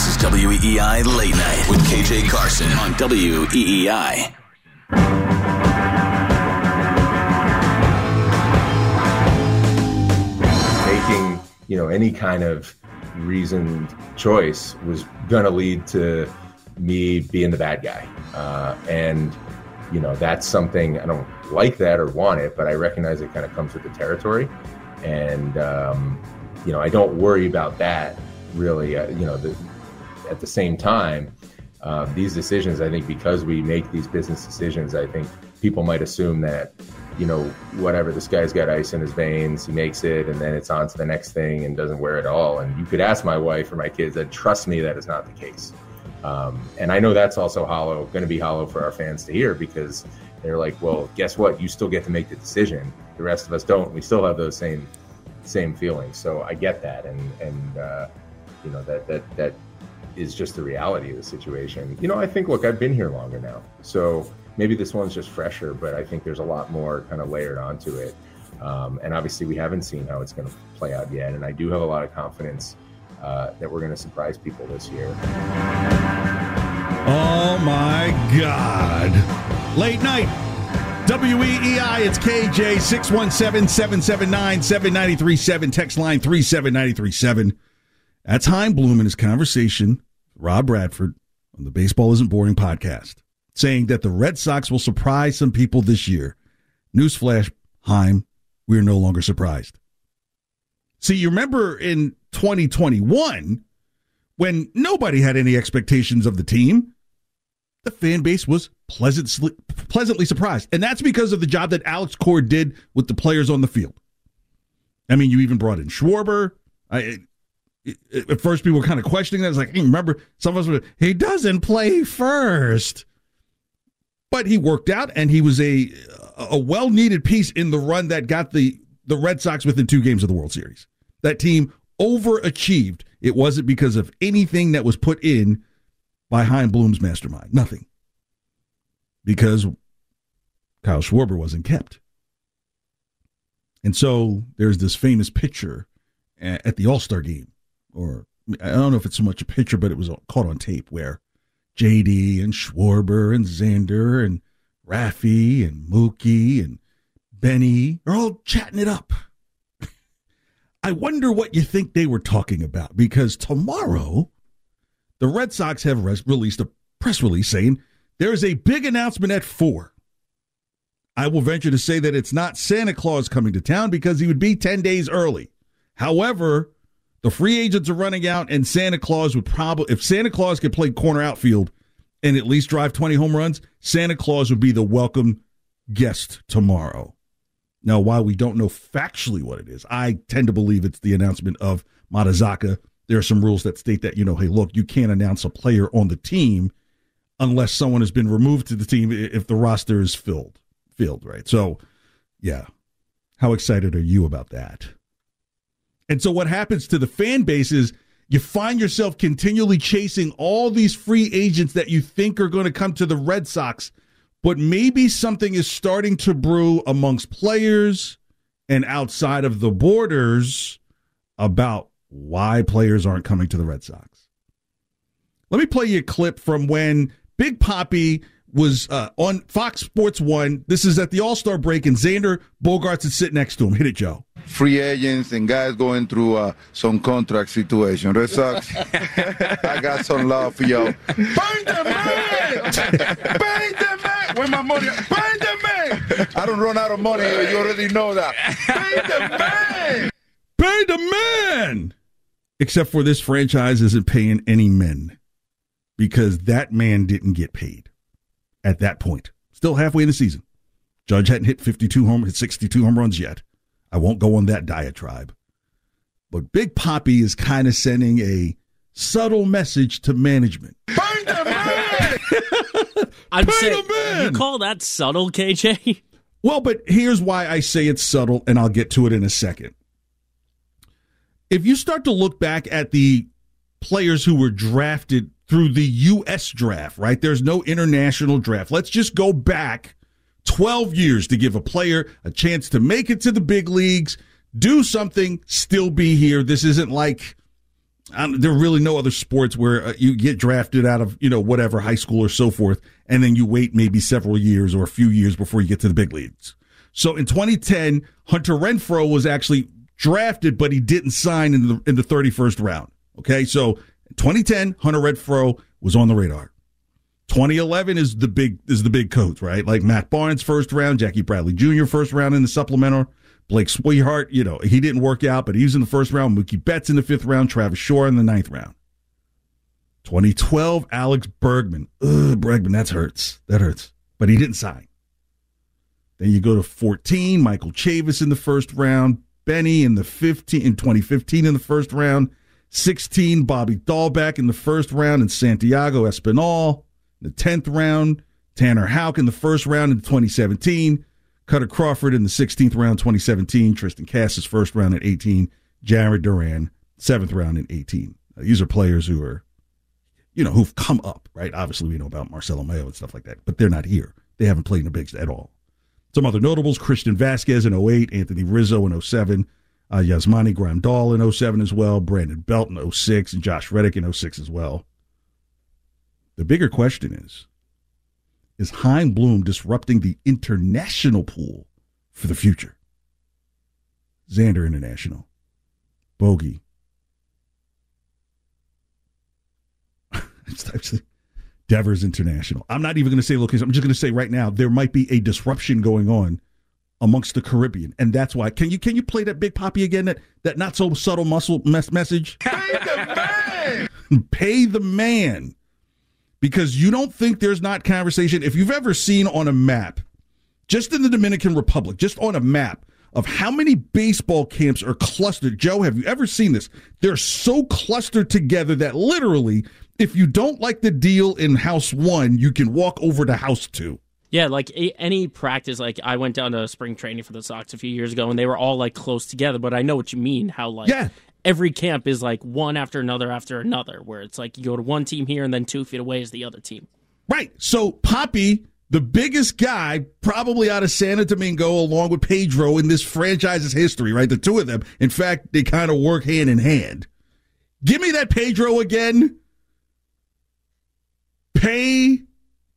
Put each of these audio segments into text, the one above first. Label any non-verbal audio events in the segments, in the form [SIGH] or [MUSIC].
This is WEEI Late Night with KJ Carson on WEEI. Making, you know, any kind of reasoned choice was going to lead to me being the bad guy. Uh, and, you know, that's something I don't like that or want it, but I recognize it kind of comes with the territory. And, um, you know, I don't worry about that really. Uh, you know, the, at the same time, uh, these decisions, I think, because we make these business decisions, I think people might assume that, you know, whatever, this guy's got ice in his veins, he makes it, and then it's on to the next thing and doesn't wear it all. And you could ask my wife or my kids, and trust me, that is not the case. Um, and I know that's also hollow, going to be hollow for our fans to hear because they're like, well, guess what? You still get to make the decision. The rest of us don't. We still have those same same feelings. So I get that, and and uh, you know that that that is just the reality of the situation. You know, I think look, I've been here longer now, so maybe this one's just fresher, but I think there's a lot more kind of layered onto it. Um, and obviously, we haven't seen how it's going to play out yet. And I do have a lot of confidence uh, that we're going to surprise people this year. Oh my God. Late night. WEEI, it's KJ 617 779 7937. Text line 37937. That's Chaim Bloom in his conversation, Rob Bradford, on the Baseball Isn't Boring podcast, saying that the Red Sox will surprise some people this year. Newsflash, Chaim, we are no longer surprised. See, you remember in 2021 when nobody had any expectations of the team, the fan base was pleasantly, pleasantly surprised. And that's because of the job that Alex Cora did with the players on the field. I mean, you even brought in Schwarber. I, at first, people were kind of questioning that. It's like, hey, remember, some of us were, he doesn't play first. But he worked out, and he was a a well needed piece in the run that got the the Red Sox within two games of the World Series. That team overachieved. It wasn't because of anything that was put in by Chaim Bloom's mastermind. Nothing. Because Kyle Schwarber wasn't kept. And so there's this famous picture at the All Star game, or I don't know if it's so much a picture, but it was caught on tape where JD and Schwarber and Xander and Raffy and Mookie and Benny are all chatting it up. [LAUGHS] I wonder what you think they were talking about because tomorrow the Red Sox have res- released a press release saying there is a big announcement at four. I will venture to say that it's not Santa Claus coming to town because he would be 10 days early. However, the free agents are running out, and Santa Claus would probably, if Santa Claus could play corner outfield and at least drive 20 home runs, Santa Claus would be the welcome guest tomorrow. Now, while we don't know factually what it is, I tend to believe it's the announcement of Matsuzaka. There are some rules that state that, you know, hey, look, you can't announce a player on the team unless someone has been removed to the team if the roster is filled, filled, right? So, yeah. How excited are you about that? And so what happens to the fan base is you find yourself continually chasing all these free agents that you think are going to come to the Red Sox but maybe something is starting to brew amongst players and outside of the borders about why players aren't coming to the Red Sox. Let me play you a clip from when Big Poppy was uh, on Fox Sports One. This is at the All Star break, and Xander Bogaerts is sitting next to him. Hit it, Joe. Free agents and guys going through uh, some contract situation. Red Sox, I got some love for y'all. Pay the man! Pay the man! Where my money? Pay the man! I don't run out of money. You already know that. Pay the man! Pay the man! Except for this franchise isn't paying any men because that man didn't get paid at that point. Still halfway in the season. Judge hadn't hit 52 home, hit 62 home runs yet. I won't go on that diatribe. But Big Poppy is kind of sending a subtle message to management. [LAUGHS] Pay the man! I'm Pay saying, the man! you call that subtle, KJ? [LAUGHS] Well, but here's why I say it's subtle, and I'll get to it in a second. If you start to look back at the players who were drafted through the U.S. draft, right? There's no international draft. Let's just go back 12 years to give a player a chance to make it to the big leagues, do something, still be here. This isn't like there are really no other sports where uh, you get drafted out of you know whatever high school or so forth, and then you wait maybe several years or a few years before you get to the big leagues. So in 2010, Hunter Renfroe was actually drafted, but he didn't sign in the in the 31st round. Okay, so 2010, Hunter Renfroe was on the radar. 2011 is the big is the big codes, right? Like Matt Barnes first round, Jackie Bradley Jr. first round in the supplemental. Blake Swihart, you know, he didn't work out, but he was in the first round. Mookie Betts in the fifth round. Travis Shaw in the ninth round. 2012, Alex Bregman. Ugh, Bregman, that hurts. That hurts. But he didn't sign. Then you go to 14, Michael Chavis in the first round. Benny in the 15 in 2015 in the first round. 16, Bobby Dalbec in the first round, and Santiago Espinal in the 10th round. Tanner Houck in the first round in 2017. Kutter Crawford in the 16th round, 2017. Triston Casas first round at 18. Jarren Duran, seventh round in 18. Uh, these are players who are, you know, who've come up, right? Obviously, we know about Marcelo Mayer and stuff like that, but they're not here. They haven't played in the bigs at all. Some other notables Christian Vasquez in 08, Anthony Rizzo in 07, uh, Yasmani Grandal in 07 as well, Brandon Belt in 06, and Josh Reddick in 06 as well. The bigger question is is Chaim Bloom disrupting the international pool for the future? Xander International, Bogey. [LAUGHS] it's actually Devers International. I'm not even going to say location. I'm just going to say right now there might be a disruption going on amongst the Caribbean, and that's why. Can you can you play that Big Poppy again? That that not so subtle muscle mes- message. Pay the man! [LAUGHS] Pay the man because you don't think there's not conversation. If you've ever seen on a map, just in the Dominican Republic, just on a map of how many baseball camps are clustered. Joe, have you ever seen this? They're so clustered together that literally, if you don't like the deal in house one, you can walk over to house two. Yeah, like any practice. Like I went down to spring training for the Sox a few years ago, and they were all like close together. But I know what you mean. How like Yeah. Every camp is like one after another after another, where it's like you go to one team here, and then two feet away is the other team. Right. So Poppy, the biggest guy probably out of Santo Domingo, along with Pedro in this franchise's history, right? The two of them. In fact, they kind of work hand in hand. Give me that Pedro again. Pay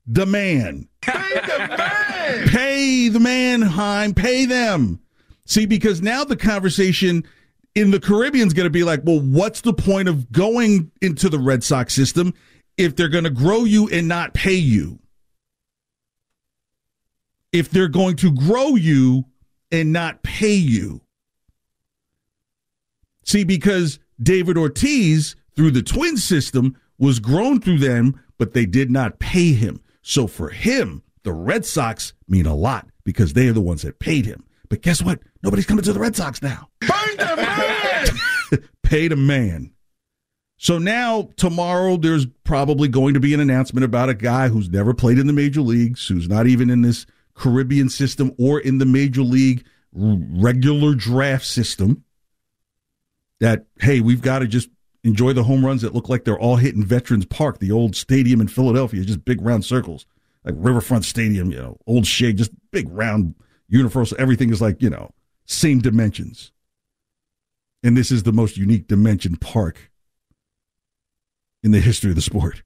the man. Pay the man! Pay the man, Chaim. Pay them. See, because now the conversation in the Caribbean's going to be like, well, what's the point of going into the Red Sox system if they're going to grow you and not pay you? If they're going to grow you and not pay you. See, because David Ortiz, through the twin system, was grown through them, but they did not pay him. So for him, the Red Sox mean a lot because they are the ones that paid him. But guess what? Nobody's coming to the Red Sox now. Pay the man! [LAUGHS] Pay the man. So now, tomorrow, there's probably going to be an announcement about a guy who's never played in the major leagues, who's not even in this Caribbean system or in the major league regular draft system. That, hey, we've got to just enjoy the home runs that look like they're all hitting Veterans Park, the old stadium in Philadelphia, just big round circles, like Riverfront Stadium, you know, old shade, just big round universal. Everything is like, you know, same dimensions. And this is the most unique dimension park in the history of the sport.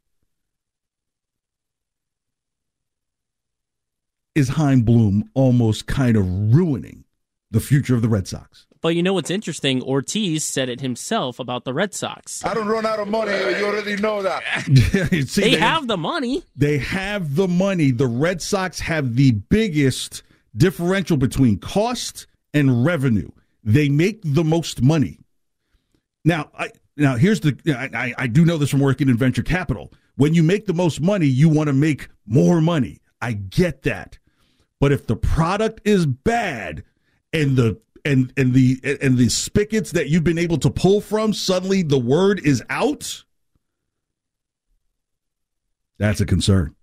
Is Chaim Bloom almost kind of ruining the future of the Red Sox? But you know what's interesting? Ortiz said it himself about the Red Sox. I don't run out of money. You already know that. [LAUGHS] [LAUGHS] See, they, have the money. They have the money. The Red Sox have the biggest differential between cost and revenue. They make the most money. Now, I now here's the I, I do know this from working in venture capital. When you make the most money, you want to make more money. I get that. But if the product is bad and the and and the and the spigots that you've been able to pull from suddenly the word is out, that's a concern.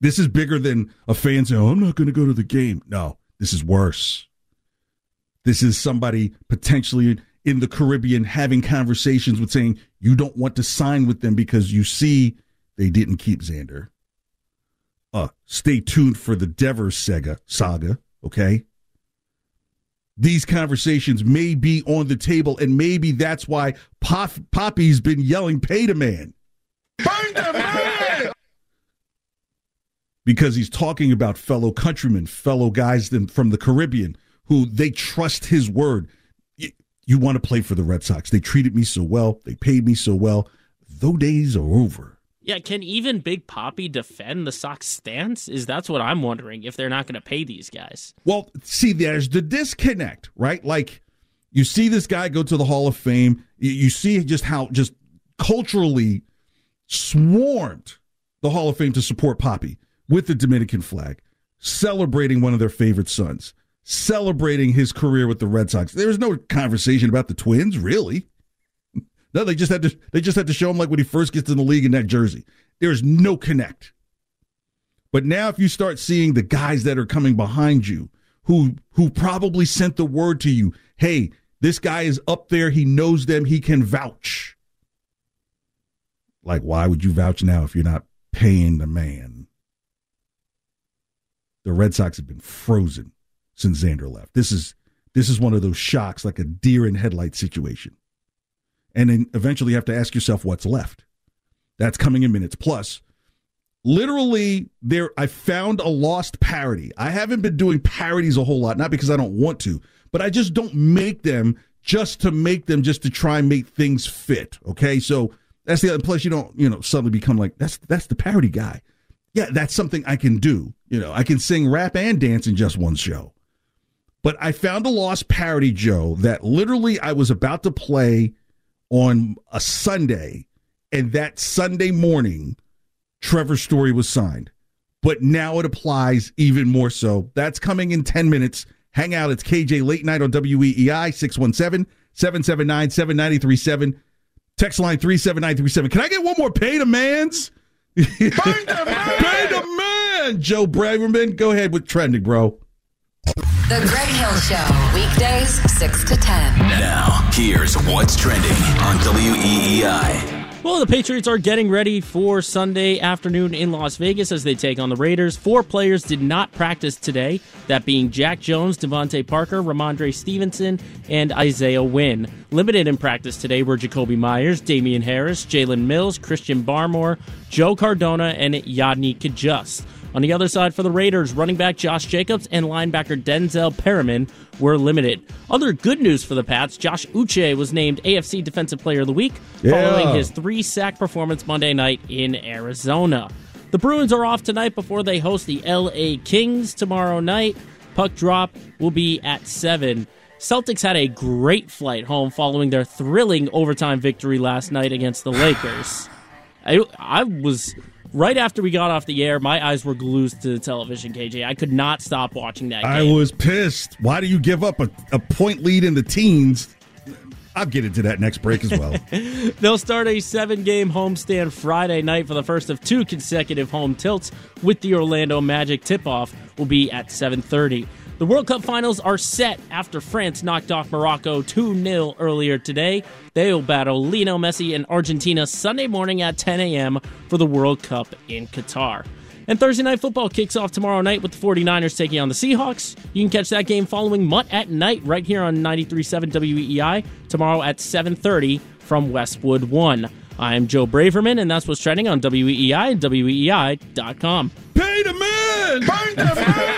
This is bigger than a fan saying, oh, I'm not going to go to the game. No, this is worse. This is somebody potentially in the Caribbean having conversations with saying, you don't want to sign with them because you see they didn't keep Xander. Uh, stay tuned for the Devers saga, saga, okay? These conversations may be on the table, and maybe that's why Pop, Poppy's been yelling, pay the man. Pay the man! Because he's talking about fellow countrymen, fellow guys from the Caribbean who they trust his word. You, want to play for the Red Sox. They treated me so well. They paid me so well. Those days are over. Yeah, can even Big Poppy defend the Sox stance? Is that's what I'm wondering if they're not going to pay these guys. Well, see, there's the disconnect, right? Like you see this guy go to the Hall of Fame. You, you see just how just culturally swarmed the Hall of Fame to support Poppy with the Dominican flag, celebrating one of their favorite sons, celebrating his career with the Red Sox. There was no conversation about the Twins, really. [LAUGHS] No, they just had to they just had to show him like when he first gets in the league in that jersey. There's no connect. But now if you start seeing the guys that are coming behind you who who probably sent the word to you, "Hey, this guy is up there, he knows them, he can vouch." Like why would you vouch now if you're not paying the man? The Red Sox have been frozen since Xander left. This is this is one of those shocks, like a deer in headlight situation. And then eventually you have to ask yourself what's left. That's coming in minutes. Plus, literally, there I found a lost parody. I haven't been doing parodies a whole lot, not because I don't want to, but I just don't make them just to make them, just to try and make things fit. Okay, so that's the other. Plus, you don't, you know, suddenly become like that's that's the parody guy yeah, that's something I can do. You know, I can sing rap and dance in just one show. But I found a lost parody, Joe, that literally I was about to play on a Sunday, and that Sunday morning, Trevor's story was signed. But now it applies even more so. That's coming in 10 minutes. Hang out. It's KJ Late Night on WEEI 617 779 7937. Text line 37937. Can I get one more pay to mans? Pay the man! Pay the man, Joe Braverman. Go ahead with trending, bro. The Greg Hill Show, weekdays 6 to 10. Now, here's what's trending on WEEI. Well, the Patriots are getting ready for Sunday afternoon in Las Vegas as they take on the Raiders. Four players did not practice today, that being Jack Jones, DeVante Parker, Rhamondre Stevenson, and Isaiah Wynn. Limited in practice today were Jakobi Meyers, Damien Harris, Jalen Mills, Christian Barmore, Joe Cardona, and Yodny Cajuste. On the other side for the Raiders, running back Josh Jacobs and linebacker Denzel Perryman were limited. Other good news for the Pats, Josh Uche was named AFC Defensive Player of the Week Yeah. following his three sack performance Monday night in Arizona. The Bruins are off tonight before they host the LA Kings tomorrow night. Puck drop will be at 7. Celtics had a great flight home following their thrilling overtime victory last night against the Lakers. I, I was right after we got off the air, my eyes were glued to the television, KJ. I could not stop watching that I game. was pissed. Why do you give up a, a point lead in the teens? I'll get into that next break as well. [LAUGHS] They'll start a seven game homestand Friday night for the first of two consecutive home tilts with the Orlando Magic tip off will be at 7:30. The World Cup finals are set after France knocked off Morocco 2 0 earlier today. They will battle Lionel Messi and Argentina Sunday morning at 10 a.m. for the World Cup in Qatar. And Thursday Night Football kicks off tomorrow night with the 49ers taking on the Seahawks. You can catch that game following Mut at night right here on 93.7 WEEI tomorrow at 7.30 from Westwood 1. I'm Joe Braverman, and that's what's trending on WEEI and WEEI.com. Pay the man! Burn the man!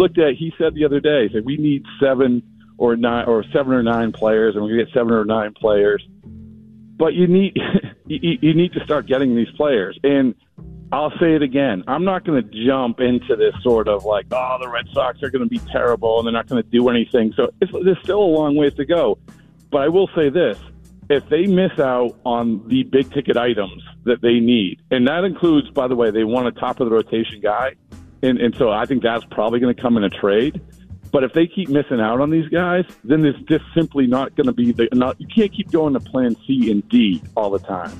Looked at, he said the other day, said we need seven or nine or seven or nine players, and to get seven or nine players. But you need [LAUGHS] you, you need to start getting these players. And I'll say it again. I'm not going to jump into this sort of like, oh, the Red Sox are going to be terrible and they're not going to do anything. So there's still a long ways to go. But I will say this if they miss out on the big ticket items that they need, and that includes, by the way, they want a top of the rotation guy. And, and so I think that's probably going to come in a trade. But if they keep missing out on these guys, then there's just simply not going to be the. Not, you can't keep going to Plan C and D all the time.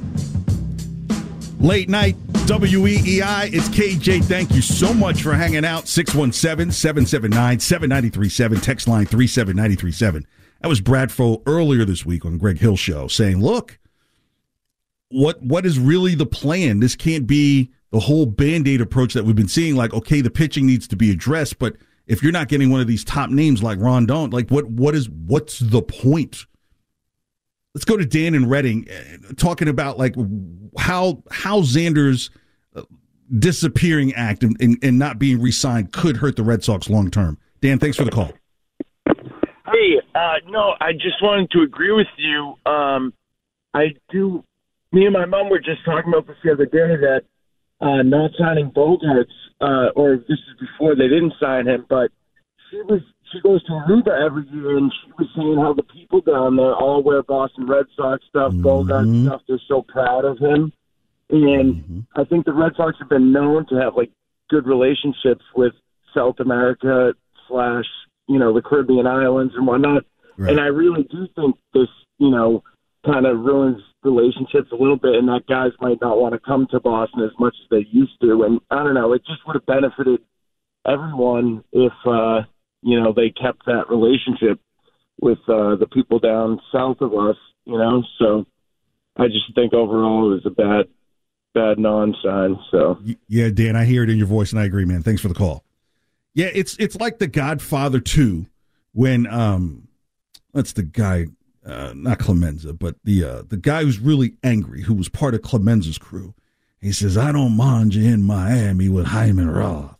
Late night WEEI. It's KJ. Thank you so much for hanging out. 617 779 7937. Text line 37937. That was Bradfo earlier this week on Greg Hill Show saying, look, what what is really the plan? This can't be the whole band aid approach that we've been seeing. Like, okay, the pitching needs to be addressed, but if you're not getting one of these top names like Rodon, like what what is what's the point? Let's go to Dan and Reading, uh, talking about like how how Xander's uh, disappearing act and, and, and not being re-signed could hurt the Red Sox long term. Dan, thanks for the call. Hey, uh, no, I just wanted to agree with you. Um, I do. Me and my mom were just talking about this the other day that uh, not signing Bogaerts, uh, or this is before they didn't sign him, but she was she goes to Aruba every year, and she was saying how the people down there all wear Boston Red Sox stuff, mm-hmm. Bogart stuff. They're so proud of him, and mm-hmm. I think the Red Sox have been known to have like good relationships with South America slash you know the Caribbean islands and whatnot. Right. And I really do think this you know kind of ruins relationships a little bit, and that guys might not want to come to Boston as much as they used to. And I don't know, it just would have benefited everyone if uh, you know they kept that relationship with uh, the people down south of us. You know, so I just think overall it was a bad bad non-sign. So yeah, Dan, I hear it in your voice, and I agree, man. Thanks for the call. Yeah, it's it's like The Godfather two when um that's the guy uh, not Clemenza, but the uh, the guy who's really angry, who was part of Clemenza's crew. He says, "I don't mind you in Miami with Hyman Roth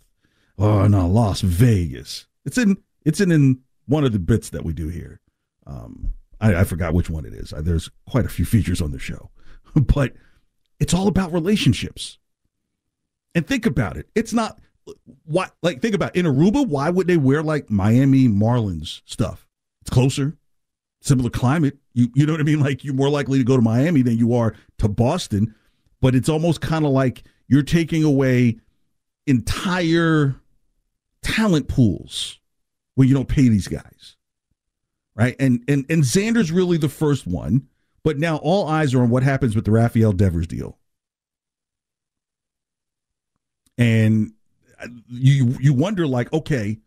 or in Las Vegas." It's in it's in, in one of the bits that we do here. Um, I, I forgot which one it is. There's quite a few features on the show, [LAUGHS] but it's all about relationships. And think about it. It's not why like think about it. in Aruba. Why would they wear like Miami Marlins stuff? It's closer similar climate. You you know what I mean? [LAUGHS] Like you're more likely to go to Miami than you are to Boston, but it's almost kind of like you're taking away entire talent pools where you don't pay these guys. Right? And and and Xander's really the first one, but now all eyes are on what happens with the Rafael Devers deal. And uh, you you wonder like, okay,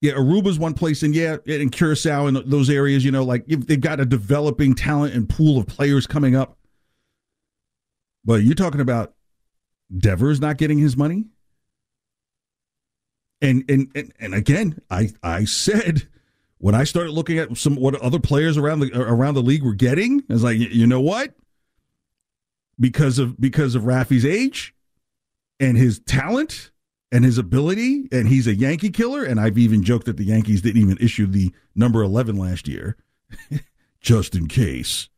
yeah, Aruba's one place, and yeah, in Curacao and those areas, you know, like they've got a developing talent and pool of players coming up. But you're talking about Devers not getting his money, and and and, and again, I I said when I started looking at some what other players around the around the league were getting, I was like, you know what? Because of because of Rafi's age and his talent and his ability, and he's a Yankee killer. And I've even joked that the Yankees didn't even issue the number 11 last year, [LAUGHS] just in case,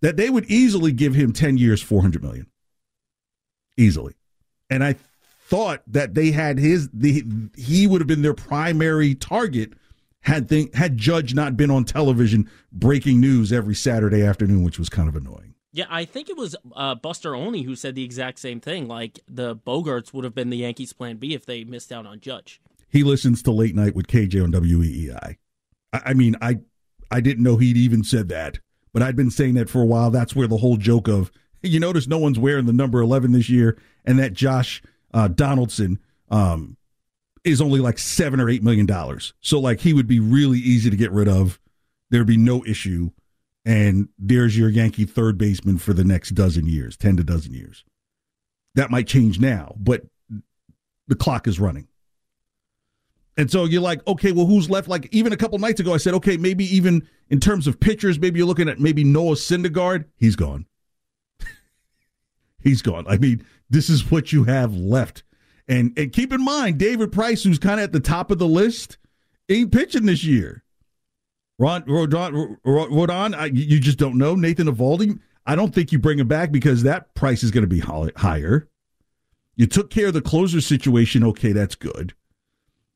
that they would easily give him 10 years, 400 million. Easily. And I thought that they had his the he would have been their primary target had they, had Judge not been on television breaking news every Saturday afternoon, which was kind of annoying. Yeah, I think it was uh, Buster Olney who said the exact same thing. Like the Bogaerts would have been the Yankees' plan B if they missed out on Judge. He listens to Late Night with KJ on WEEI. I, I mean, I I didn't know he'd even said that, but I'd been saying that for a while. That's where the whole joke of [LAUGHS] you notice no one's wearing the number eleven this year, and that Josh uh, Donaldson um, is only like seven or eight million dollars. So like he would be really easy to get rid of. There'd be no issue. And there's your Yankee third baseman for the next dozen years, ten to dozen years. That might change now, but the clock is running. And so you're like, okay, well, who's left? Like even a couple nights ago, I said, okay, maybe even in terms of pitchers, maybe you're looking at maybe Noah Syndergaard. He's gone. [LAUGHS] He's gone. I mean, this is what you have left. And and keep in mind, David Price, who's kind of at the top of the list, ain't pitching this year. Ron Rodon, Rodon you just don't know. Nathan Eovaldi, I don't think you bring him back because that price is going to be higher. You took care of the closer situation. Okay, that's good.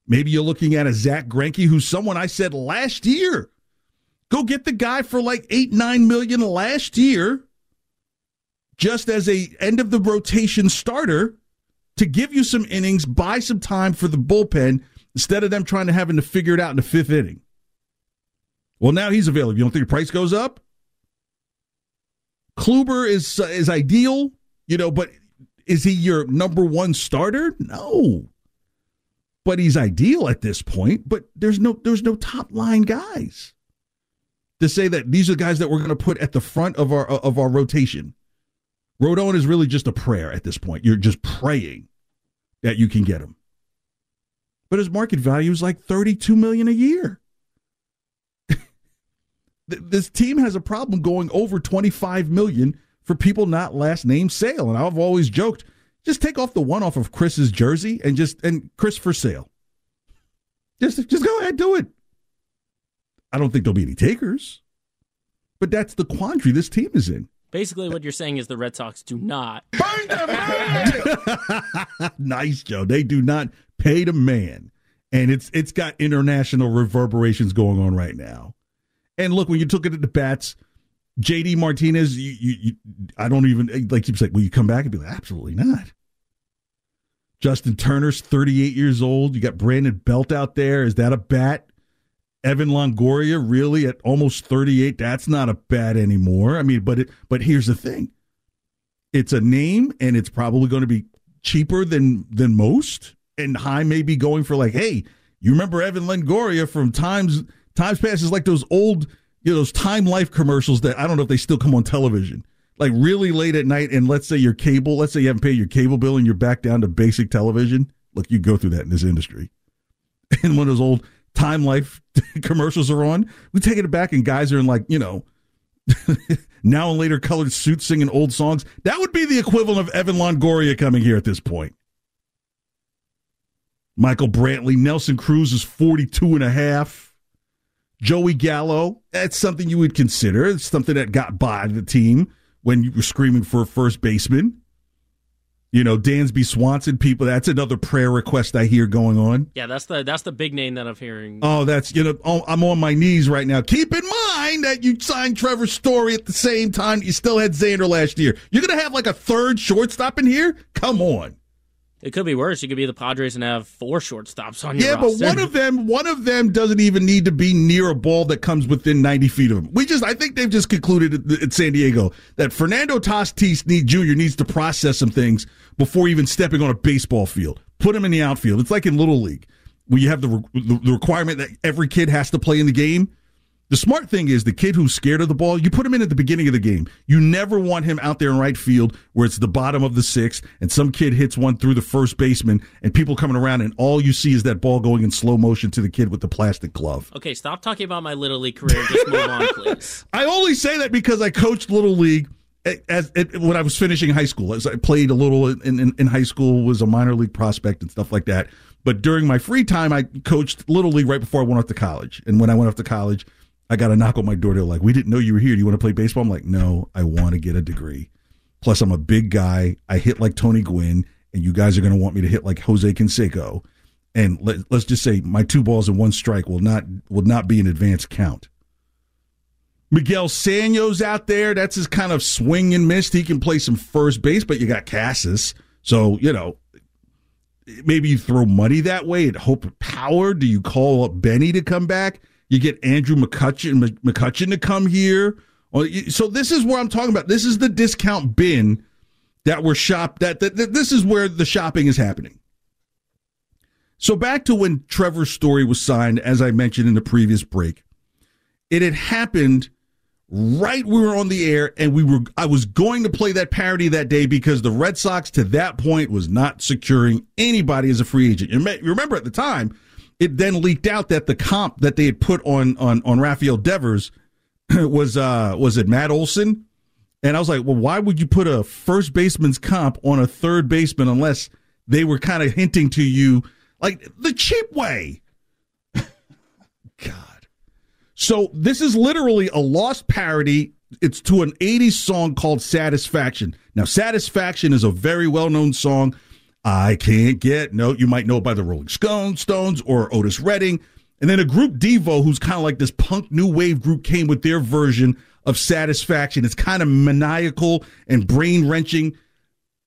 Maybe you're looking at a Zack Greinke, who's someone I said last year. Go get the guy for like eight, nine million last year, just as a end of the rotation starter to give you some innings, buy some time for the bullpen instead of them trying to having to figure it out in the fifth inning. Well, now he's available. You don't think the price goes up? Kluber is uh, is ideal, you know, but is he your number one starter? No. But he's ideal at this point, but there's no there's no top line guys. To say that these are guys that we're going to put at the front of our of our rotation. Rodon is really just a prayer at this point. You're just praying that you can get him. But his market value is like 32 million a year. This team has a problem going over 25 million for people not last name sale. And I've always joked, just take off the one off of Chris's jersey and just and Chris for sale. Just just go ahead, do it. I don't think there'll be any takers. But that's the quandary this team is in. Basically, what you're saying is the Red Sox do not. [LAUGHS] [LAUGHS] nice, Joe. They do not pay the man, and it's it's got international reverberations going on right now. And look, when you took it at the bats, JD Martinez, you, you, you, I don't even like you say, will you come back and be like, absolutely not. Justin Turner's 38 years old. You got Brandon Belt out there. Is that a bat? Evan Longoria really at almost 38 that's not a bat anymore i mean but it but here's the thing it's a name and it's probably going to be cheaper than than most and high may be going for like hey you remember evan longoria from times times past is like those old you know those time life commercials that i don't know if they still come on television like really late at night and let's say your cable let's say you haven't paid your cable bill and you're back down to basic television look you go through that in this industry [LAUGHS] and of those old Time Life [LAUGHS] commercials are on. We take it back and guys are in like, you know, [LAUGHS] now and later colored suits singing old songs. That would be the equivalent of Evan Longoria coming here at this point. Michael Brantley, Nelson Cruz is 42 and a half. Joey Gallo, that's something you would consider. It's something that got by the team when you were screaming for a first baseman. You know, Dansby Swanson people. That's another prayer request I hear going on. Yeah, that's the that's the big name that I'm hearing. Oh, that's you know, oh, I'm on my knees right now. Keep in mind that you signed Trevor Story at the same time you still had Xander last year. You're gonna have like a third shortstop in here? Come on. It could be worse. You could be the Padres and have four shortstops on your yeah, roster. but one of them, one of them doesn't even need to be near a ball that comes within ninety feet of him. We just, I think they've just concluded at, at San Diego that Fernando Tatis need, Jr. needs to process some things before even stepping on a baseball field. Put him in the outfield. It's like in Little League where you have the, the, the requirement that every kid has to play in the game. The smart thing is the kid who's scared of the ball, you put him in at the beginning of the game. You never want him out there in right field where it's the bottom of the sixth and some kid hits one through the first baseman and people coming around and all you see is that ball going in slow motion to the kid with the plastic glove. Okay, stop talking about my little league career. Just move on, [LAUGHS] please. I only say that because I coached little league as, as, when I was finishing high school. As I played a little in, in, in high school, was a minor league prospect and stuff like that. But during my free time, I coached little league right before I went off to college. And when I went off to college, I got a knock on my door. They're like, "We didn't know you were here. Do you want to play baseball?" I'm like, "No, I want to get a degree. Plus, I'm a big guy. I hit like Tony Gwynn, and you guys are going to want me to hit like Jose Canseco, and let, let's just say my two balls and one strike will not will not be an advance count. Miguel Sano's out there. That's his kind of swing and miss. He can play some first base, but you got Casas. So, you know, maybe you throw money that way at Hope Power. Do you call up Benny to come back? You get Andrew McCutchen, McCutchen to come here. Oh, so this is where I'm talking about. This is the discount bin that we're shop that, that, that this is where the shopping is happening. So back to when Trevor Story was signed, as I mentioned in the previous break, it had happened right we were on the air and we were I was going to play that parody that day because the Red Sox to that point was not securing anybody as a free agent. You remember at the time, it then leaked out that the comp that they had put on on on Rafael Devers [CLEARS THROAT] was uh was it Matt Olson? And I was like, well, why would you put a first baseman's comp on a third baseman unless they were kind of hinting to you like the cheap way? [LAUGHS] God. So this is literally a lost parody. It's to an 80s song called Satisfaction. Now, Satisfaction is a very well known song. I can't get no, you might know it by the Rolling Stones or Otis Redding. And then a group Devo, who's kind of like this punk new wave group, came with their version of Satisfaction. It's kind of maniacal and brain wrenching.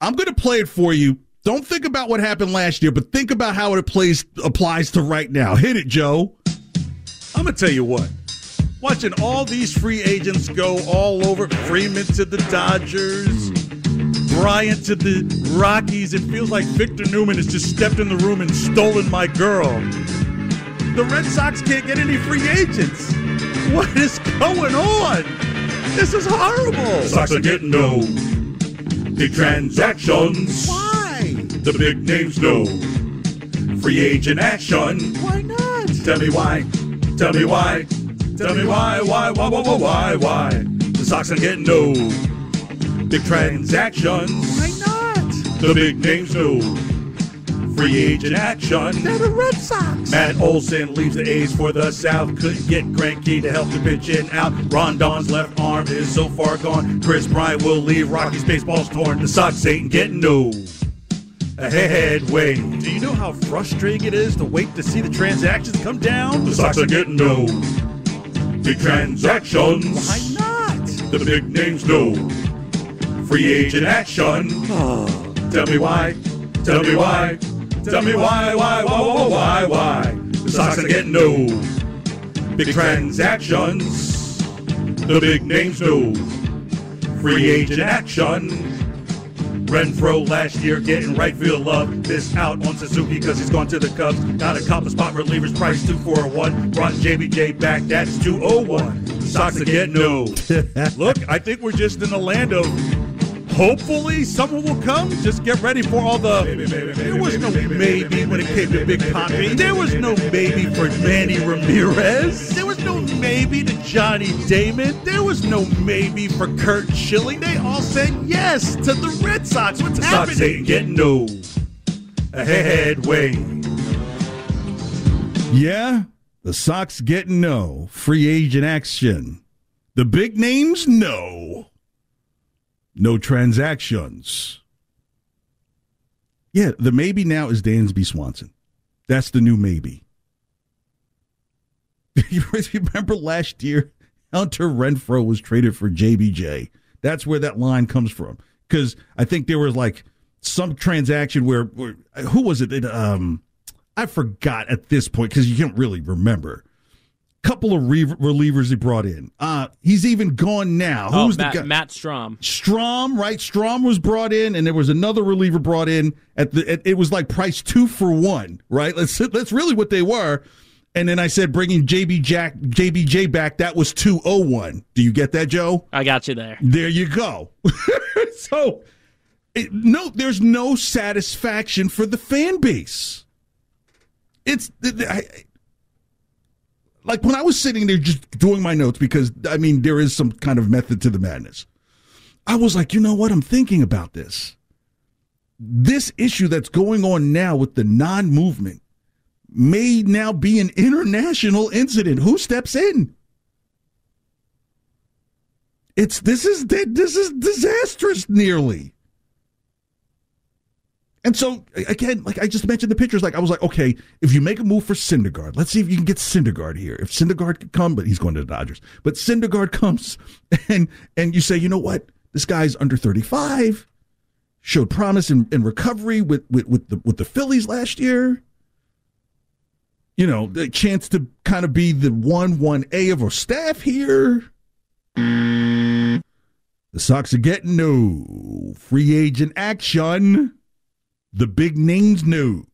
I'm going to play it for you. Don't think about what happened last year, but think about how it plays applies to right now. Hit it, Joe. I'm going to tell you what. Watching all these free agents go all over Freeman to the Dodgers, Bryant to the Rockies. It feels like Victor Newman has just stepped in the room and stolen my girl. The Red Sox can't get any free agents. What is going on? This is horrible. Sox are getting no big transactions. Why? The big names no free agent action. Why not? Tell me why. Tell me why. Tell me why, why, why, why, why, why, why? The Sox are getting no big transactions. Why not? The big names no free agent action. They're the Red Sox. Matt Olson leaves the A's for the South. Couldn't get Greinke to help the pitch in out. Rodon's left arm is so far gone. Kris Bryant will leave. Rocky's baseball's torn. The Sox ain't getting no headway. Do you know how frustrating it is to wait to see the transactions come down? The Sox are getting no big transactions. Why not? The big names no free agent action. Tell me why. Tell me why. Tell me why, why, why, why, why, why? The Sox are getting no big transactions. The big names no free agent action. Renfroe last year getting right field love. This out on Suzuki because he's gone to the Cubs. Got a couple spot relievers, price two for a one. Brought JBJ back, that's 201. The Sox are getting no. [LAUGHS] Look, I think we're just in the land of hopefully someone will come. Just get ready for all the. there was no maybe when it came to Big Poppy. There was no maybe for Manny Ramirez. There was no maybe to Johnny Damon. There was no maybe for Curt Schilling. They all said yes to the Red Sox. What's the happening? Sox ain't getting no headway. Yeah, the Sox getting no free agent action. The big names, no. No transactions. Yeah, the maybe now is Dansby Swanson. That's the new maybe. [LAUGHS] you remember last year, Hunter Renfroe was traded for JBJ. That's where that line comes from. Because I think there was like some transaction where, where who was it? it um, I forgot at this point because you can't really remember couple of re- relievers he brought in. Uh, he's even gone now. Oh, Who's Matt, the guy? Matt Strahm. Strahm, right? Strahm was brought in, and there was another reliever brought in at the. It, it was like price two for one, right? That's that's really what they were. And then I said bringing JB Jack JBJ back. That was two oh one. Do you get that, Joe? I got you there. There you go. [LAUGHS] so, it, no, there's no satisfaction for the fan base. It's. I, like when I was sitting there just doing my notes because I mean there is some kind of method to the madness. I was like, you know what? I'm thinking about this. This issue that's going on now with the non-movement may now be an international incident. Who steps in? It's this is this is disastrous nearly. And so again, like I just mentioned the pictures, like I was like, okay, if you make a move for Syndergaard, let's see if you can get Syndergaard here. If Syndergaard could come, but he's going to the Dodgers. But Syndergaard [LAUGHS] comes and and you say, you know what? This guy's under 35, showed promise in, in recovery with, with, with the with the Phillies last year. You know, the chance to kind of be the one one A of our staff here. The Sox are getting no free agent action. The big names know.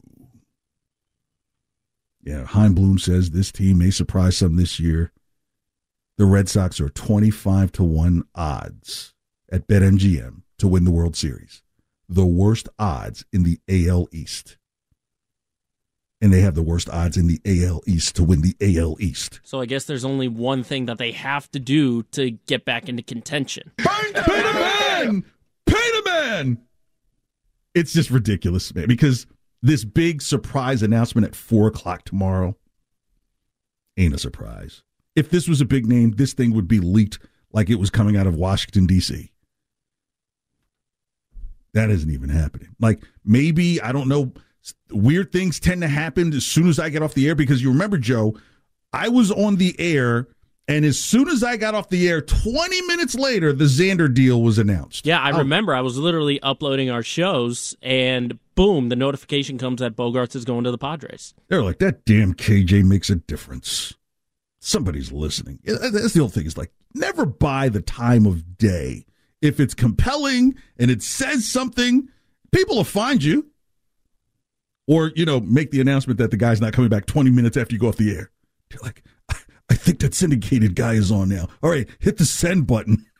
Yeah, Chaim Bloom says this team may surprise some this year. The Red Sox are 25 to 1 odds at BetMGM to win the World Series. The worst odds in the AL East. And they have the worst odds in the AL East to win the AL East. So I guess there's only one thing that they have to do to get back into contention. Pay the man! Pay the man! It's just ridiculous, man, because this big surprise announcement at four o'clock tomorrow ain't a surprise. If this was a big name, this thing would be leaked like it was coming out of Washington, D.C. That isn't even happening. Like maybe, I don't know, weird things tend to happen as soon as I get off the air because you remember, Joe, I was on the air and as soon as I got off the air, 20 minutes later, the Xander deal was announced. Yeah, I oh. remember. I was literally uploading our shows, and boom, the notification comes that Bogaerts is going to the Padres. They're like, that damn KJ makes a difference. Somebody's listening. That's the old thing is like, never buy the time of day. If it's compelling and it says something, people will find you. Or, you know, make the announcement that the guy's not coming back 20 minutes after you go off the air. You're like, I think that syndicated guy is on now. All right, hit the send button. [LAUGHS]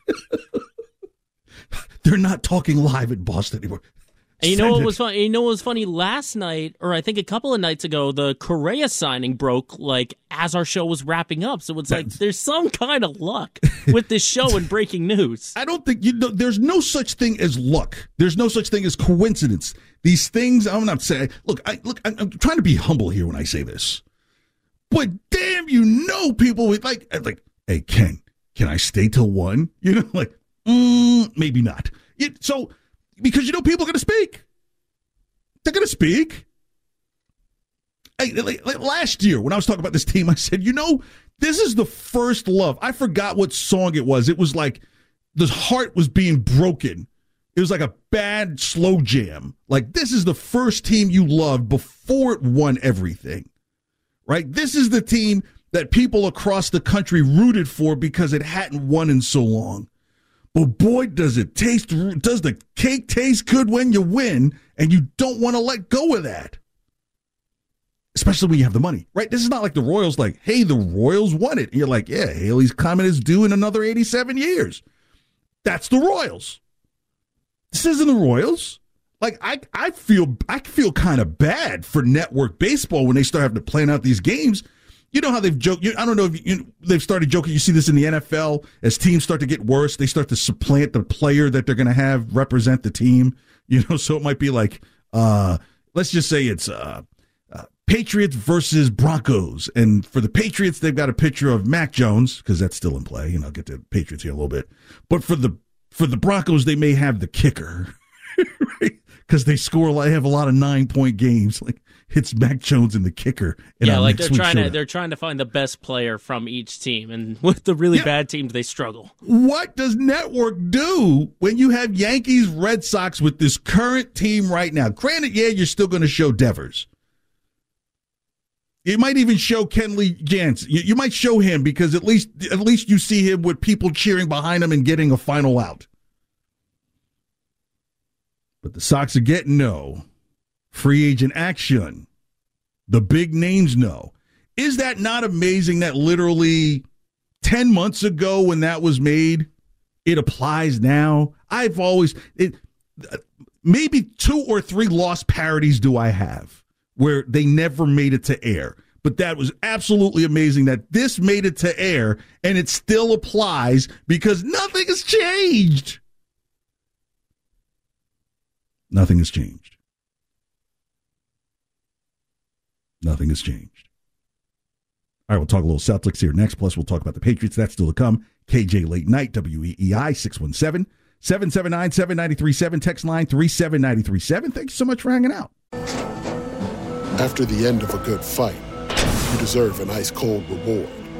They're not talking live at Boston anymore. And you know what was funny? You know what was funny last night, or I think a couple of nights ago, the Correa signing broke like as our show was wrapping up. So it's like there's some kind of luck with this show and breaking news. [LAUGHS] I don't think you know. There's no such thing as luck. There's no such thing as coincidence. These things. I'm not saying. Look, I look. I'm, I'm trying to be humble here when I say this. But damn, you know, people with like, like, hey, Ken, can I stay till one? [LAUGHS] You know, like, mm, maybe not. It, so, because you know, people are going to speak. They're going to speak. Hey, like, like last year, when I was talking about this team, I said, you know, this is the first love. I forgot what song it was. It was like the heart was being broken. It was like a bad slow jam. Like, this is the first team you loved before it won everything right? This is the team that people across the country rooted for because it hadn't won in so long. But boy, does it taste, does the cake taste good when you win and you don't want to let go of that. Especially when you have the money, right? This is not like the Royals, like, hey, the Royals won it. And you're like, yeah, Halley's Comet is due in another 87 years. That's the Royals. This isn't the Royals. Like I, I feel I feel kind of bad for network baseball when they start having to plan out these games. You know how they've joked. I don't know if you, they've started joking. You see this in the NFL as teams start to get worse. They start to supplant the player that they're going to have represent the team. [LAUGHS] You know, so it might be like, uh, let's just say it's uh, uh, Patriots versus Broncos, and for the Patriots, they've got a picture of Mac Jones because that's still in play. You know, I'll get to Patriots here a little bit, but for the for the Broncos, they may have the kicker. [LAUGHS] because they score. They have a lot of nine point games. Like it's Mac Jones and the kicker. yeah, like they're trying to they're trying to find the best player from each team, and [LAUGHS] with the really yeah. bad teams, they struggle. What does network do when you have Yankees, Red Sox with this current team right now? Granted, yeah, you're still going to show Devers. You might even show Kenley Jansen. You, you might show him because at least at least you see him with people cheering behind him and getting a final out. But the Sox are getting no. Free agent action. The big names know. Is that not amazing that literally 10 months ago when that was made, it applies now? I've always, it, maybe two or three lost parodies do I have where they never made it to air. But that was absolutely amazing that this made it to air and it still applies because nothing has changed. Nothing has changed. Nothing has changed. All right, we'll talk a little Celtics here next. Plus, we'll talk about the Patriots. That's still to come. KJ Late Night, WEEI 617 779 7937. Text line 37937. Thank you so much for hanging out. After the end of a good fight, you deserve an ice cold reward.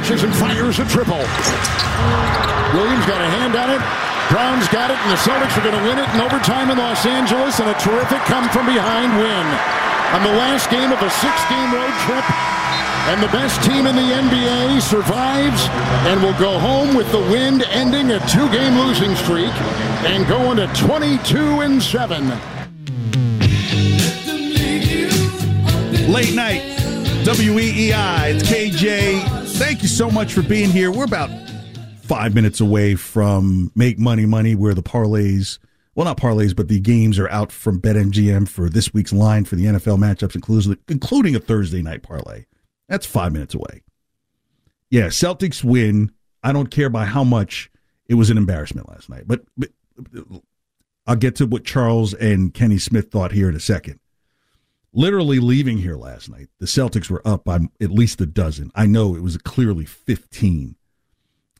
Catches and fires a triple. Williams got a hand on it. Brown's got it, and the Celtics are going to win it in overtime in Los Angeles, and a terrific come from behind win. On the last game of a six game road trip, and the best team in the NBA survives and will go home with the win, ending a two game losing streak and going to 22 and 7. Late night, WEEI. It's KJ. Thank you so much for being here. We're about five minutes away from Make Money Money, where the parlays, well, not parlays, but the games are out from BetMGM for this week's line for the NFL matchups, including, including a Thursday night parlay. That's five minutes away. Yeah, Celtics win. I don't care by how much it was an embarrassment last night. But, but I'll get to what Charles and Kenny Smith thought here in a second literally leaving here last night, the Celtics were up by at least a dozen. I know it was clearly 15.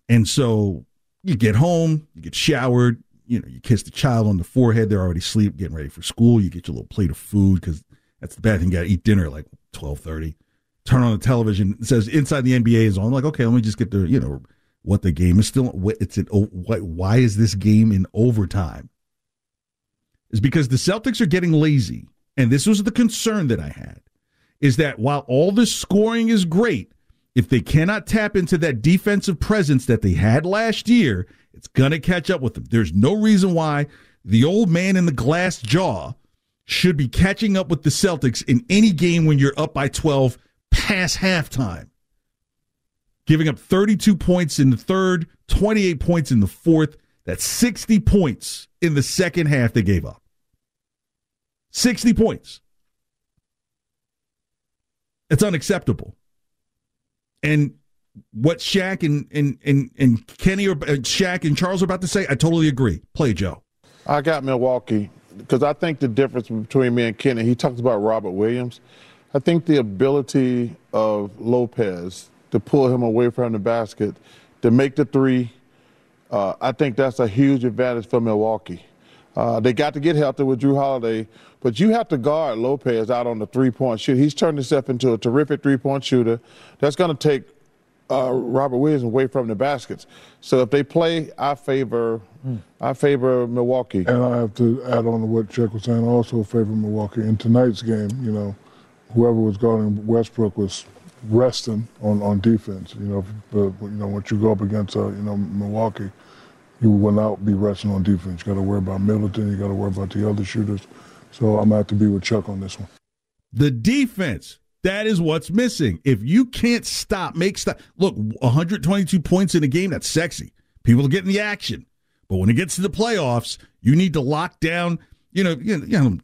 And so you get home, you get showered, you know, you kiss the child on the forehead. They're already asleep, getting ready for school. You get your little plate of food because that's the bad thing. You got to eat dinner at like 1230. Turn on the television. It says inside the NBA is on. I'm like, okay, let me just get the, you know, what the game is still. It's an, oh, why is this game in overtime? Is because the Celtics are getting lazy and this was the concern that I had, is that while all this scoring is great, if they cannot tap into that defensive presence that they had last year, it's going to catch up with them. There's no reason why the old man in the glass jaw should be catching up with the Celtics in any game when you're up by 12 past halftime. Giving up 32 points in the third, 28 points in the fourth. That's 60 points in the second half they gave up. 60 points. It's unacceptable. And what Shaq and and and, and Kenny or uh, Shaq and Charles are about to say, I totally agree. Play Joe. I got Milwaukee because I think the difference between me and Kenny, he talks about Robert Williams. I think the ability of Lopez to pull him away from the basket, to make the three, uh, I think that's a huge advantage for Milwaukee. Uh, they got to get healthy with Jrue Holiday, but you have to guard Lopez out on the three point shoot. He's turned himself into a terrific three point shooter. That's going to take uh, Robert Williams away from the baskets. So if they play, I favor hmm. I favor Milwaukee. And I have to add on to what Chuck was saying. I also favor Milwaukee in tonight's game. You know, whoever was guarding Westbrook was resting on, on defense. You know, but you know once you go up against uh, you know Milwaukee, you will not be resting on defense. You got to worry about Middleton. You got to worry about the other shooters. So I'm going to have to be with Chuck on this one. The defense. That is what's missing. If you can't stop, make stop. Look, 122 points in a game, that's sexy. People are getting the action. But when it gets to the playoffs, you need to lock down, you know, you know,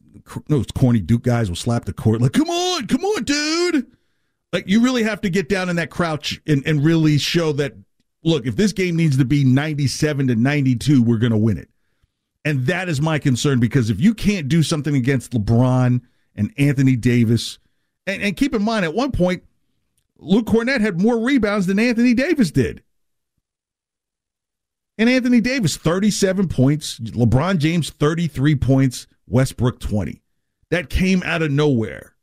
those corny Duke guys will slap the court like, come on, come on, dude. Like you really have to get down in that crouch and, and really show that look, if this game needs to be 97 to 92, we're going to win it. And that is my concern because if you can't do something against LeBron and Anthony Davis, and, and keep in mind, at one point, Luke Kornet had more rebounds than Anthony Davis did. And Anthony Davis, 37 points. LeBron James, 33 points. Westbrook, 20. That came out of nowhere.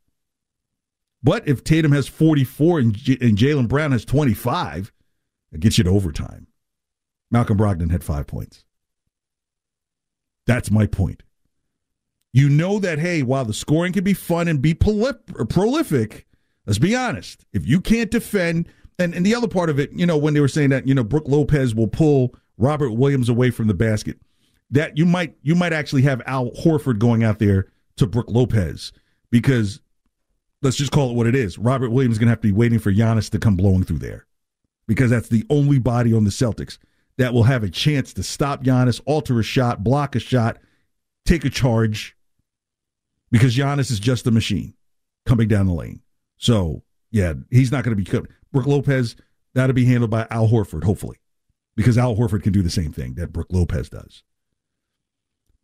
But if Tatum has 44 and, J- and Jaylen Brown has 25, it gets you to overtime. Malcolm Brogdon had five points. That's my point. You know that, hey, while the scoring can be fun and be prolif- prolific, let's be honest. If you can't defend, and, and the other part of it, you know, when they were saying that, you know, Brook Lopez will pull Robert Williams away from the basket, that you might you might actually have Al Horford going out there to Brook Lopez because let's just call it what it is. Robert Williams is going to have to be waiting for Giannis to come blowing through there because that's the only body on the Celtics that will have a chance to stop Giannis, alter a shot, block a shot, take a charge because Giannis is just a machine coming down the lane. So, yeah, he's not going to be cut. Brook Lopez, that'll be handled by Al Horford, hopefully, because Al Horford can do the same thing that Brook Lopez does.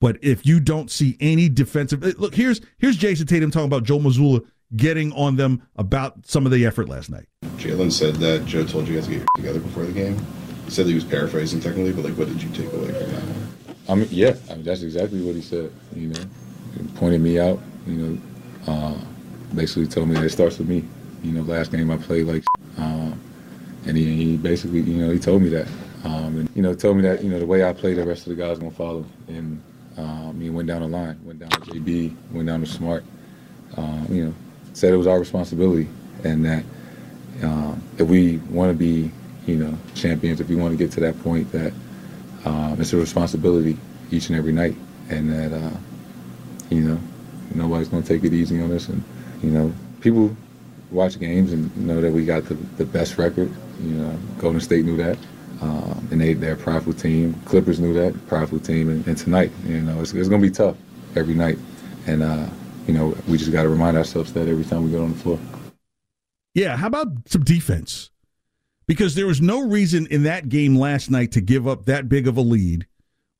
But if you don't see any defensive, look, here's here's Jayson Tatum talking about Joe Mazzulla getting on them about some of the effort last night. Jaylen said that Joe told you guys to get together before the game. He said he was paraphrasing technically, but like, what did you take away from that? I mean, yeah, I mean, that's exactly what he said. You know, he pointed me out. You know, uh, basically told me that it starts with me. You know, last game I played like, uh, and he, he, basically, you know, he told me that, um, and you know, told me that you know the way I play, the rest of the guys gonna follow. And um, he went down the line, went down to JB, went down to Smart. Um, you know, said it was our responsibility, and that um, if we want to be, you know, champions, if we want to get to that point, that um, it's a responsibility each and every night, and that uh, you know nobody's going to take it easy on us, and you know people watch games and know that we got the, the best record. You know, Golden State knew that. Um, and they, they're a prideful team. Clippers knew that, prideful team. And, and tonight, you know, it's, it's going to be tough every night. And, uh, you know, we just got to remind ourselves that every time we get on the floor. Yeah, how about some defense? Because there was no reason in that game last night to give up that big of a lead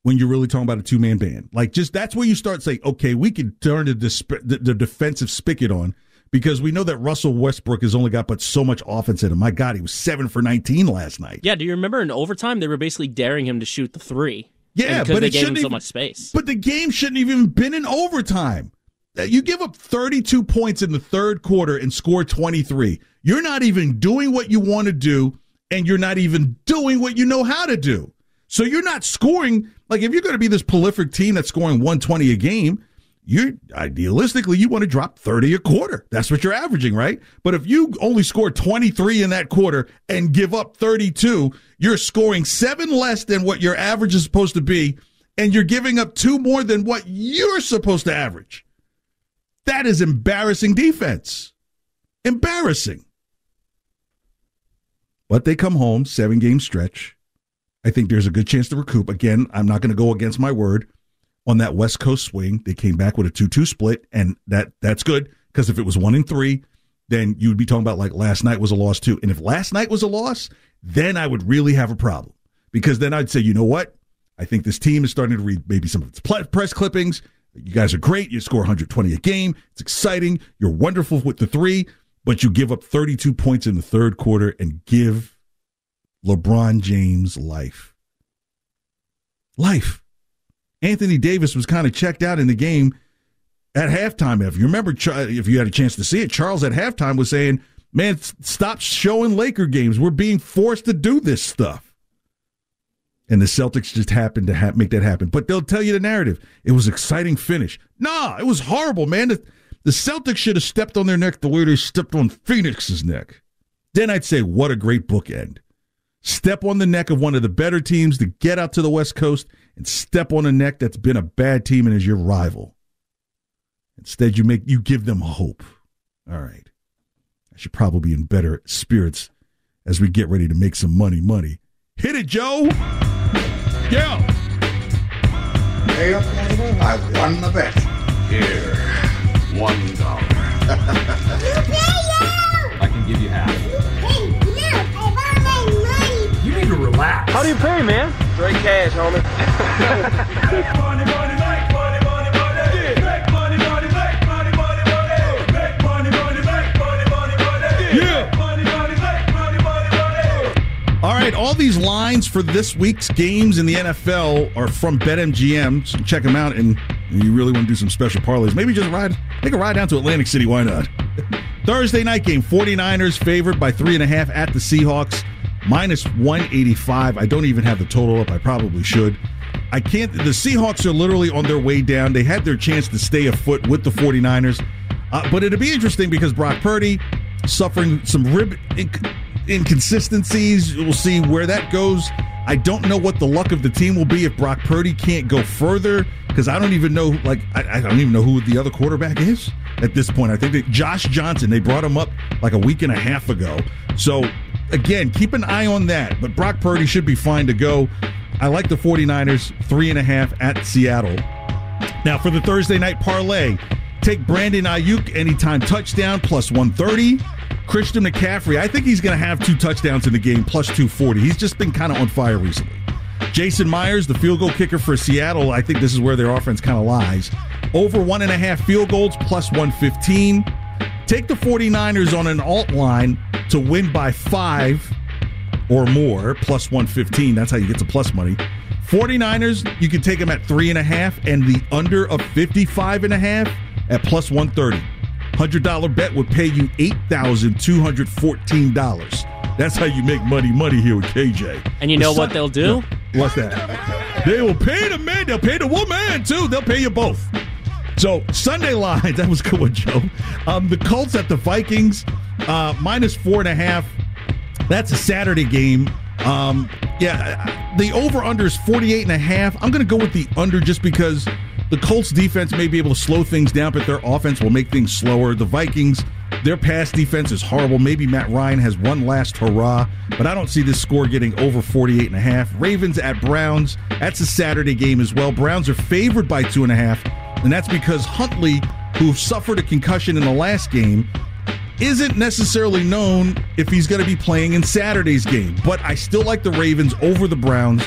when you're really talking about a two man band. Like, just that's where you start saying, okay, we can turn the, the, the defensive spigot on because we know that Russell Westbrook has only got but so much offense in him. My God, he was seven for 19 last night. Yeah, do you remember in overtime they were basically daring him to shoot the three? Yeah, because but they it gave him shouldn't so even- much space. But the game shouldn't even been in overtime. Uh, You give up 32 points in the third quarter and score 23. You're not even doing what you want to do, and you're not even doing what you know how to do. So you're not scoring. Like, if you're going to be this prolific team that's scoring 120 a game, you idealistically you want to drop 30 a quarter. That's what you're averaging, right? But if you only score 23 in that quarter and give up 32, you're scoring seven less than what your average is supposed to be, and you're giving up two more than what you're supposed to average. That is embarrassing defense. Embarrassing. But they come home, seven game stretch. I think there's a good chance to recoup. Again, I'm not going to go against my word on that West Coast swing. They came back with a 2 2 split, and that that's good because if it was one and three, then you'd be talking about like last night was a loss too. And if last night was a loss, then I would really have a problem because then I'd say, you know what? I think this team is starting to read maybe some of its press clippings. You guys are great. You score 120 a game. It's exciting. You're wonderful with the three, but you give up 32 points in the third quarter and give LeBron James life. Life. Anthony Davis was kind of checked out in the game at halftime. If you remember, if you had a chance to see it, Charles at halftime was saying, "Man, stop showing Laker games. We're being forced to do this stuff." And the Celtics just happened to ha- make that happen. But they'll tell you the narrative. It was exciting finish. Nah, it was horrible, man. The, the Celtics should have stepped on their neck the way they stepped on Phoenix's neck. Then I'd say, what a great bookend. Step on the neck of one of the better teams to get out to the West Coast and step on a neck that's been a bad team and is your rival. Instead, you make you give them hope. All right. I should probably be in better spirits as we get ready to make some money. Money. Hit it, Joe. Yeah. Hey, I won the bet. Here, one dollar. [LAUGHS] I can give you half. Hey, look, I found my money. You need to relax. How do you pay, man? Straight cash, homie. [LAUGHS] [LAUGHS] right, all these lines for this week's games in the NFL are from BetMGM. So check them out, and you really want to do some special parlays. Maybe just ride, take a ride down to Atlantic City. Why not? [LAUGHS] Thursday night game: 49ers favored by three and a half at the Seahawks, minus 185. I don't even have the total up. I probably should. I can't. The Seahawks are literally on their way down. They had their chance to stay afoot with the 49ers. Uh, but it'll be interesting because Brock Purdy suffering some rib inconsistencies. We'll see where that goes. I don't know what the luck of the team will be if Brock Purdy can't go further because I don't even know. Like I, I don't even know who the other quarterback is at this point. I think that Josh Johnson. They brought him up like a week and a half ago. So again, keep an eye on that. But Brock Purdy should be fine to go. I like the 49ers three and a half at Seattle. Now for the Thursday night parlay, take Brandon Aiyuk anytime touchdown plus 130. Christian McCaffrey, I think he's going to have two touchdowns in the game plus 240. He's just been kind of on fire recently. Jason Myers, the field goal kicker for Seattle, I think this is where their offense kind of lies. Over one and a half field goals plus 115. Take the 49ers on an alt line to win by five or more, plus 115. That's how you get to plus money. 49ers, you can take them at three and a half, and the under of 55 and a half at plus 130. $100 bet would pay you $8,214. That's how you make money money here with KJ. And you know what they'll do? Yeah. What's that? They will pay the man, they'll pay the woman too. They'll pay you both. So Sunday lines, [LAUGHS] that was good one, Joe. Um, the Colts at the Vikings, uh, minus four and a half. That's a Saturday game. Um, yeah, the over under is 48 and a half. I'm going to go with the under just because the Colts defense may be able to slow things down, but their offense will make things slower. The Vikings, their pass defense is horrible. Maybe Matt Ryan has one last hurrah, but I don't see this score getting over 48 and a half. Ravens at Browns. That's a Saturday game as well. Browns are favored by two and a half, and that's because Huntley, who suffered a concussion in the last game, isn't necessarily known if he's going to be playing in Saturday's game. But I still like the Ravens over the Browns.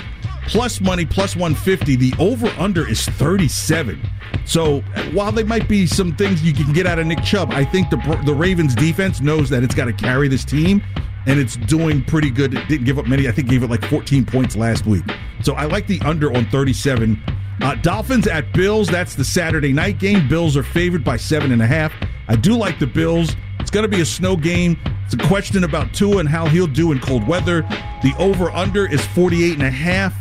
Plus money, plus 150. The over under is 37. So while there might be some things you can get out of Nick Chubb, I think the, the Ravens defense knows that it's got to carry this team. And it's doing pretty good. It didn't give up many. I think gave it like 14 points last week. So I like the under on 37. Uh, Dolphins at Bills. That's the Saturday night game. Bills are favored by seven and a half. I do like the Bills. It's going to be a snow game. It's a question about Tua and how he'll do in cold weather. The over under is 48 and a half.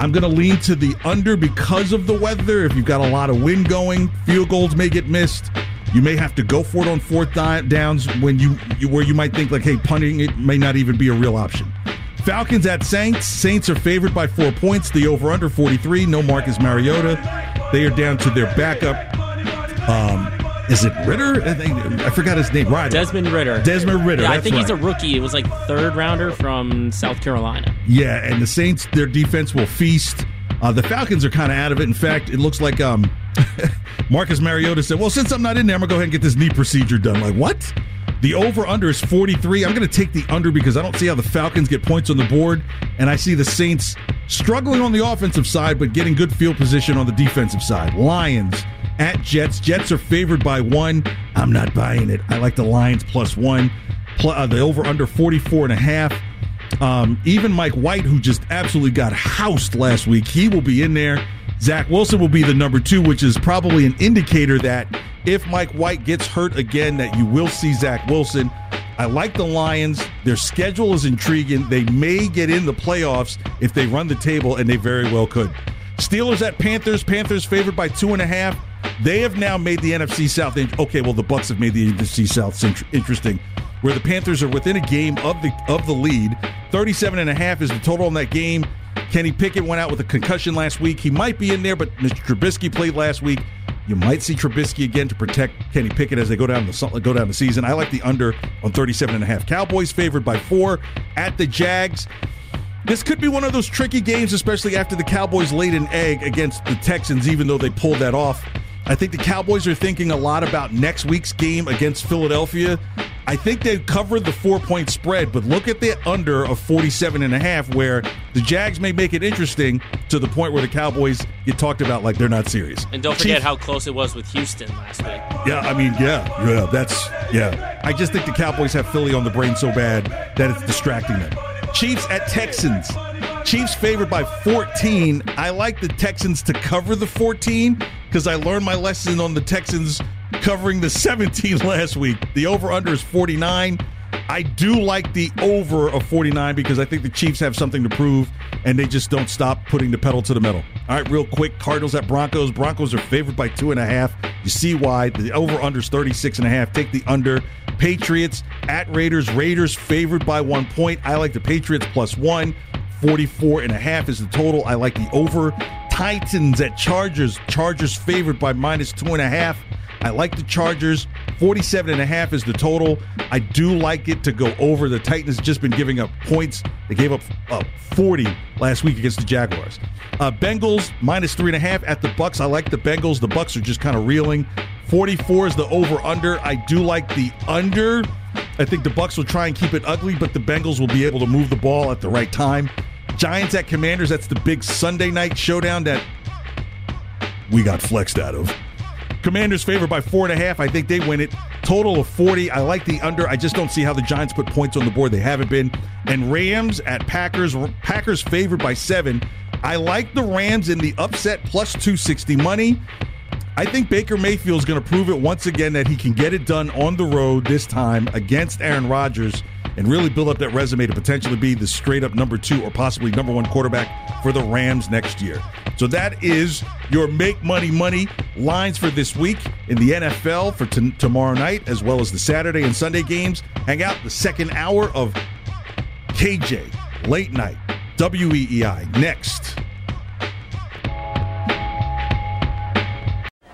I'm going to lean to the under because of the weather. If you've got a lot of wind going, field goals may get missed. You may have to go for it on fourth downs when you, you where you might think like, hey, punting it may not even be a real option. Falcons at Saints. Saints are favored by four points. The over under 43. No Marcus Mariota. They are down to their backup. Um, is it Ridder? I, think, I forgot his name. Right. Desmond Ridder. Desmond Ridder. Yeah, I think he's a rookie. It was like third rounder from South Carolina. Yeah, and the Saints, their defense will feast. Uh, the Falcons are kind of out of it. In fact, it looks like um, [LAUGHS] Marcus Mariota said, "Well, since I'm not in there, I'm gonna go ahead and get this knee procedure done." Like what? The over under is 43. I'm going to take the under because I don't see how the Falcons get points on the board, and I see the Saints struggling on the offensive side, but getting good field position on the defensive side. Lions at Jets. Jets are favored by one. I'm not buying it. I like the Lions plus one. Pl- uh, the over under 44 and a half. Um, even Mike White, who just absolutely got housed last week, he will be in there. Zach Wilson will be the number two, which is probably an indicator that if Mike White gets hurt again, that you will see Zach Wilson. I like the Lions. Their schedule is intriguing. They may get in the playoffs if they run the table, and they very well could. Steelers at Panthers. Panthers favored by two and a half. They have now made the NFC South. Okay, well the Bucs have made the NFC South int- interesting, where the Panthers are within a game of the of the lead. 37 and a half is the total on that game. Kenny Pickett went out with a concussion last week. He might be in there, but Mr. Trubisky played last week. You might see Trubisky again to protect Kenny Pickett as they go down the go down the season. I like the under on 37 and a half. Cowboys favored by 4 at the Jags. This could be one of those tricky games, especially after the Cowboys laid an egg against the Texans, even though they pulled that off. I think the Cowboys are thinking a lot about next week's game against Philadelphia. I think they'd cover the four point spread, but look at the under of 47 and a half, where the Jags may make it interesting to the point where the Cowboys get talked about like they're not serious. And don't forget Chiefs- how close it was with Houston last week. yeah, I mean, yeah, yeah, that's yeah. I just think the Cowboys have Philly on the brain so bad that it's distracting them. Chiefs at Texans. Chiefs favored by 14. I like the Texans to cover the 14 because I learned my lesson on the Texans covering the 17 [LAUGHS] last week. The over under is 49. I do like the over of 49 because I think the Chiefs have something to prove and they just don't stop putting the pedal to the metal. All right, real quick Cardinals at Broncos. Broncos are favored by two and a half. You see why. The over under is 36 and a half. Take the under. Patriots at Raiders. Raiders favored by one point. I like the Patriots plus one. 44 and a half is the total. I like the over. Titans at Chargers. Chargers favored by minus two and a half. I like the Chargers. 47 and a half is the total. I do like it to go over. The Titans just been giving up points. They gave up uh, 40 last week against the Jaguars. Uh, Bengals minus three and a half at the Bucs. I like the Bengals. The Bucs are just kind of reeling. 44 is the over under. I do like the under. I think the Bucs will try and keep it ugly, but the Bengals will be able to move the ball at the right time. Giants at Commanders. That's the big Sunday night showdown that we got flexed out of. Commanders favored by four and a half. I think they win it. Total of 40. I like the under. I just don't see how the Giants put points on the board. They haven't been. And Rams at Packers. Packers favored by seven. I like the Rams in the upset plus 260 money. I think Baker Mayfield is going to prove it once again that he can get it done on the road this time against Aaron Rodgers and really build up that resume to potentially be the straight up number two or possibly number one quarterback for the Rams next year. So that is your make money money lines for this week in the NFL for t- tomorrow night, as well as the Saturday and Sunday games. Hang out the second hour of KJ late night WEEI next.